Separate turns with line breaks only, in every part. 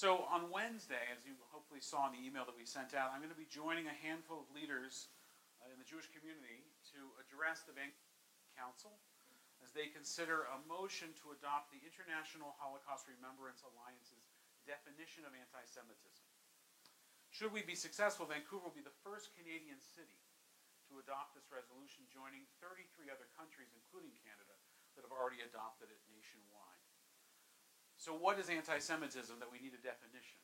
So on Wednesday, as you hopefully saw in the email that we sent out, I'm going to be joining a handful of leaders uh, in the Jewish community to address the Vancouver Council as they consider a motion to adopt the International Holocaust Remembrance Alliance's definition of anti Semitism. Should we be successful, Vancouver will be the first Canadian city to adopt this resolution, joining 33 other countries, including Canada, that have already adopted it nationwide. So, what is anti Semitism that we need a definition?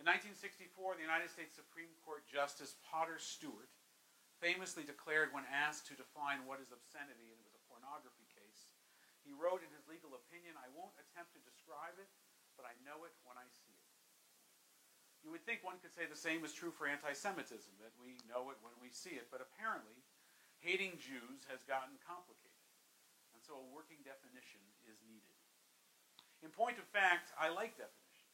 In 1964, the United States Supreme Court Justice Potter Stewart famously declared, when asked to define what is obscenity, and it was a pornography case, he wrote in his legal opinion, I won't attempt to describe it, but I know it when I see it. You would think one could say the same is true for anti Semitism, that we know it when we see it, but apparently, hating Jews has gotten complicated. And so a working definition is needed. In point of fact, I like definitions.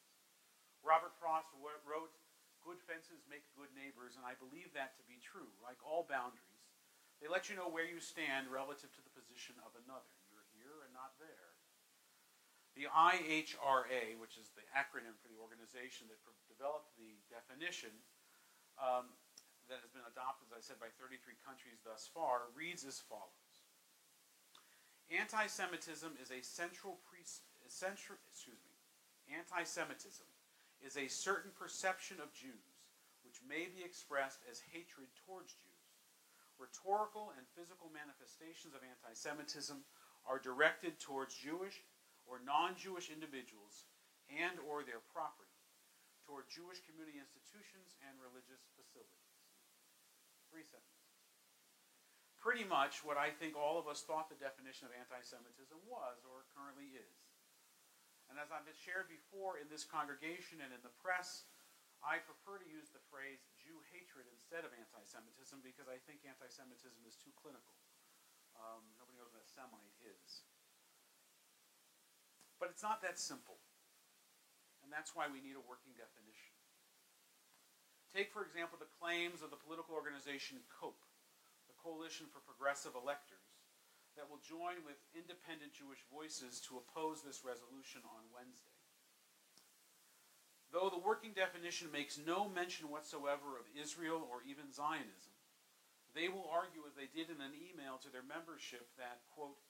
Robert Frost wrote, Good fences make good neighbors, and I believe that to be true. Like all boundaries, they let you know where you stand relative to the position of another. You're here and not there. The IHRA, which is the acronym for the organization that developed the definition um, that has been adopted, as I said, by 33 countries thus far, reads as follows. Anti-Semitism is a central, central excuse me, anti-Semitism is a certain perception of Jews which may be expressed as hatred towards Jews. Rhetorical and physical manifestations of anti-Semitism are directed towards Jewish or non-Jewish individuals and or their property toward Jewish community institutions and religious facilities. Three sentences. Pretty much what I think all of us thought the definition of anti-Semitism was or currently is. And as I've shared before in this congregation and in the press, I prefer to use the phrase Jew hatred instead of anti-Semitism because I think anti-Semitism is too clinical. Um, nobody knows what a Semite is. But it's not that simple. And that's why we need a working definition. Take, for example, the claims of the political organization COPE, Coalition for Progressive Electors, that will join with independent Jewish voices to oppose this resolution on Wednesday. Though the working definition makes no mention whatsoever of Israel or even Zionism, they will argue, as they did in an email to their membership, that, quote,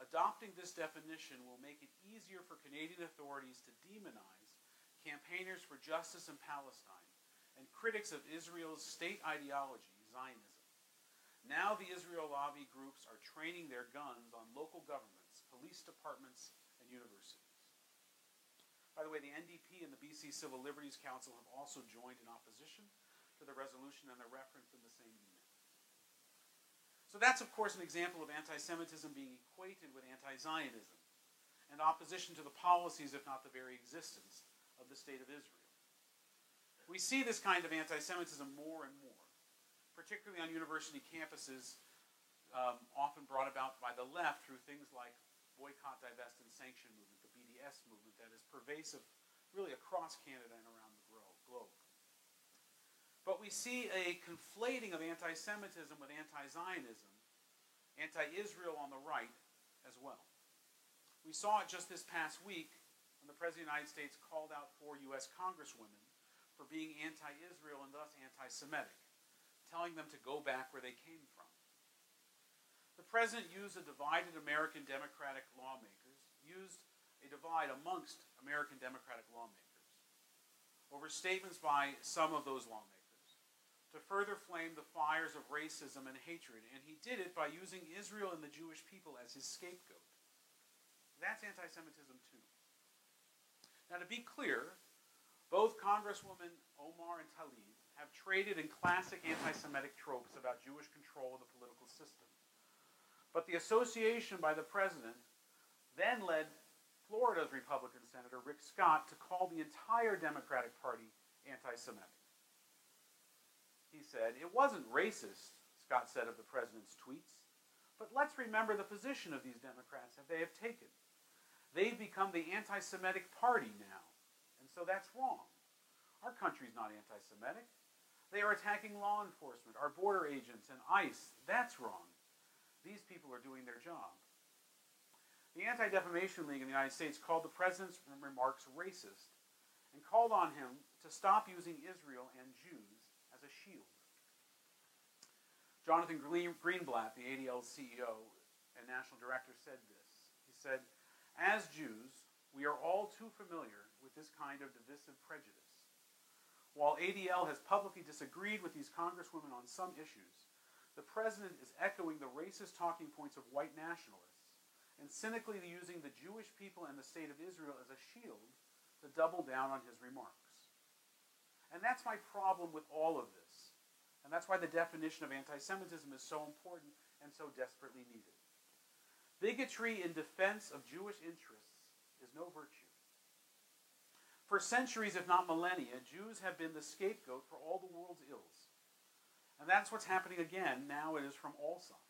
Adopting this definition will make it easier for Canadian authorities to demonize campaigners for justice in Palestine and critics of Israel's state ideology, Zionism. Now the Israel lobby groups are training their guns on local governments, police departments, and universities. By the way, the NDP and the BC Civil Liberties Council have also joined in opposition to the resolution and they're referenced in the same email. So that's, of course, an example of anti Semitism being equated with anti Zionism and opposition to the policies, if not the very existence, of the State of Israel. We see this kind of anti Semitism more and more, particularly on university campuses, um, often brought about by the left through things like boycott, divest, and sanction movement, the BDS movement that is pervasive really across Canada and around the globe. But we see a conflating of anti Semitism with anti Zionism, anti Israel on the right as well. We saw it just this past week when the President of the United States called out four U.S. Congresswomen for being anti Israel and thus anti Semitic, telling them to go back where they came from. The President used a divided American Democratic lawmakers, used a divide amongst American Democratic lawmakers over statements by some of those lawmakers to further flame the fires of racism and hatred, and he did it by using Israel and the Jewish people as his scapegoat. That's anti Semitism, too. Now, to be clear, both Congresswoman Omar and Tlaib have traded in classic anti Semitic tropes about Jewish control of the political system. But the association by the president then led Florida's Republican Senator Rick Scott to call the entire Democratic Party anti Semitic. He said, It wasn't racist, Scott said of the president's tweets, but let's remember the position of these Democrats that they have taken. They've become the anti Semitic party now, and so that's wrong. Our country's not anti Semitic. They are attacking law enforcement, our border agents, and ICE. That's wrong. These people are doing their job. The Anti Defamation League in the United States called the president's remarks racist and called on him to stop using Israel and Jews as a shield. Jonathan Greenblatt, the ADL CEO and national director, said this. He said, As Jews, we are all too familiar with this kind of divisive prejudice. While ADL has publicly disagreed with these congresswomen on some issues, the president is echoing the racist talking points of white nationalists and cynically using the Jewish people and the state of Israel as a shield to double down on his remarks. And that's my problem with all of this. And that's why the definition of anti Semitism is so important and so desperately needed. Bigotry in defense of Jewish interests is no virtue. For centuries, if not millennia, Jews have been the scapegoat for all the world's ills. And that's what's happening again. Now it is from all sides.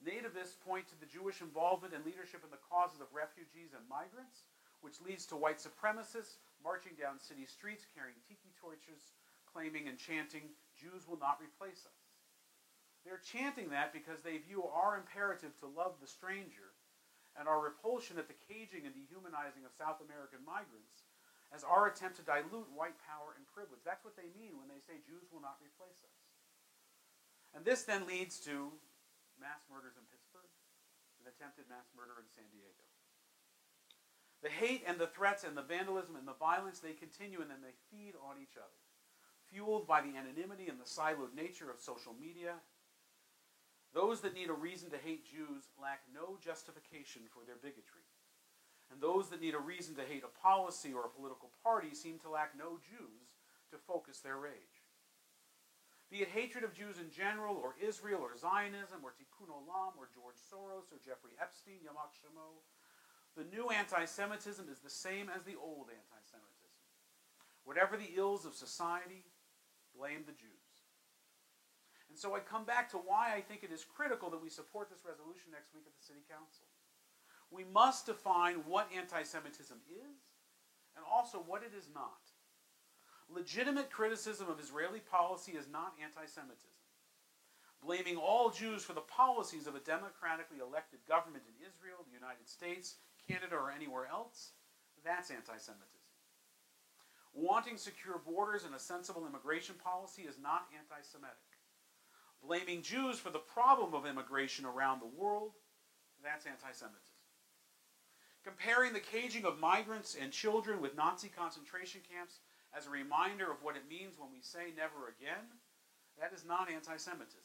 Nativists point to the Jewish involvement and leadership in the causes of refugees and migrants, which leads to white supremacists marching down city streets carrying tiki torches, claiming and chanting, Jews will not replace us. They're chanting that because they view our imperative to love the stranger and our repulsion at the caging and dehumanizing of South American migrants as our attempt to dilute white power and privilege. That's what they mean when they say Jews will not replace us. And this then leads to mass murders in Pittsburgh, an attempted mass murder in San Diego. The hate and the threats and the vandalism and the violence, they continue and then they feed on each other. Fueled by the anonymity and the siloed nature of social media, those that need a reason to hate Jews lack no justification for their bigotry. And those that need a reason to hate a policy or a political party seem to lack no Jews to focus their rage be it hatred of Jews in general, or Israel, or Zionism, or Tikkun Olam, or George Soros, or Jeffrey Epstein, yimach shemo, the new anti Semitism is the same as the old anti Semitism. Whatever the ills of society, blame the Jews. And so I come back to why I think it is critical that we support this resolution next week at the City Council. We must define what anti Semitism is and also what it is not. Legitimate criticism of Israeli policy is not anti Semitism. Blaming all Jews for the policies of a democratically elected government in Israel, the United States, Canada, or anywhere else, that's anti Semitism. Wanting secure borders and a sensible immigration policy is not anti Semitic. Blaming Jews for the problem of immigration around the world, that's anti Semitism. Comparing the caging of migrants and children with Nazi concentration camps as a reminder of what it means when we say never again, that is not anti Semitism.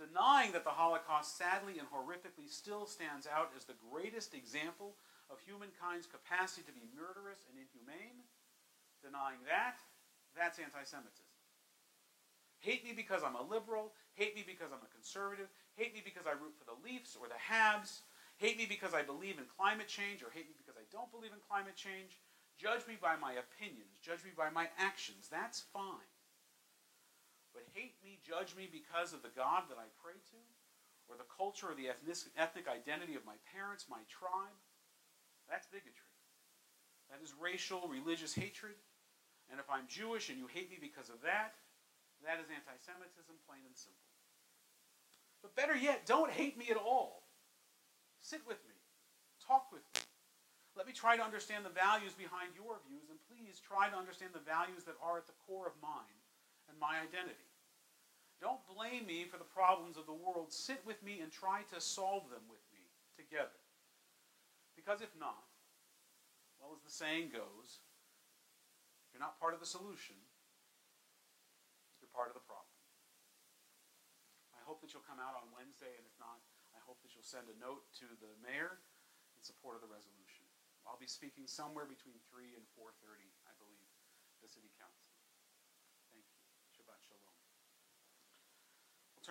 Denying that the Holocaust sadly and horrifically still stands out as the greatest example of humankind's capacity to be murderous and inhumane, denying that, that's anti Semitism. Hate me because I'm a liberal, hate me because I'm a conservative, hate me because I root for the Leafs or the Habs, hate me because I believe in climate change or hate me because I don't believe in climate change, Judge me by my opinions, judge me by my actions. That's fine. But hate me, judge me because of the God that I pray to, or the culture or the ethnic identity of my parents, my tribe, that's bigotry. That is racial, religious hatred. And if I'm Jewish and you hate me because of that, that is anti Semitism, plain and simple. But better yet, don't hate me at all. Sit with me, talk with me. Let me try to understand the values behind your views, and please try to understand the values that are at the core of mine and my identity. Don't blame me for the problems of the world. Sit with me and try to solve them with me together. Because if not, well, as the saying goes, if you're not part of the solution, part of the problem. I hope that you'll come out on Wednesday, and if not, I hope that you'll send a note to the mayor in support of the resolution. I'll be speaking somewhere between 3 and 4.30, I believe, the City Council.